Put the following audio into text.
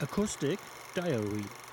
Acoustic Diary.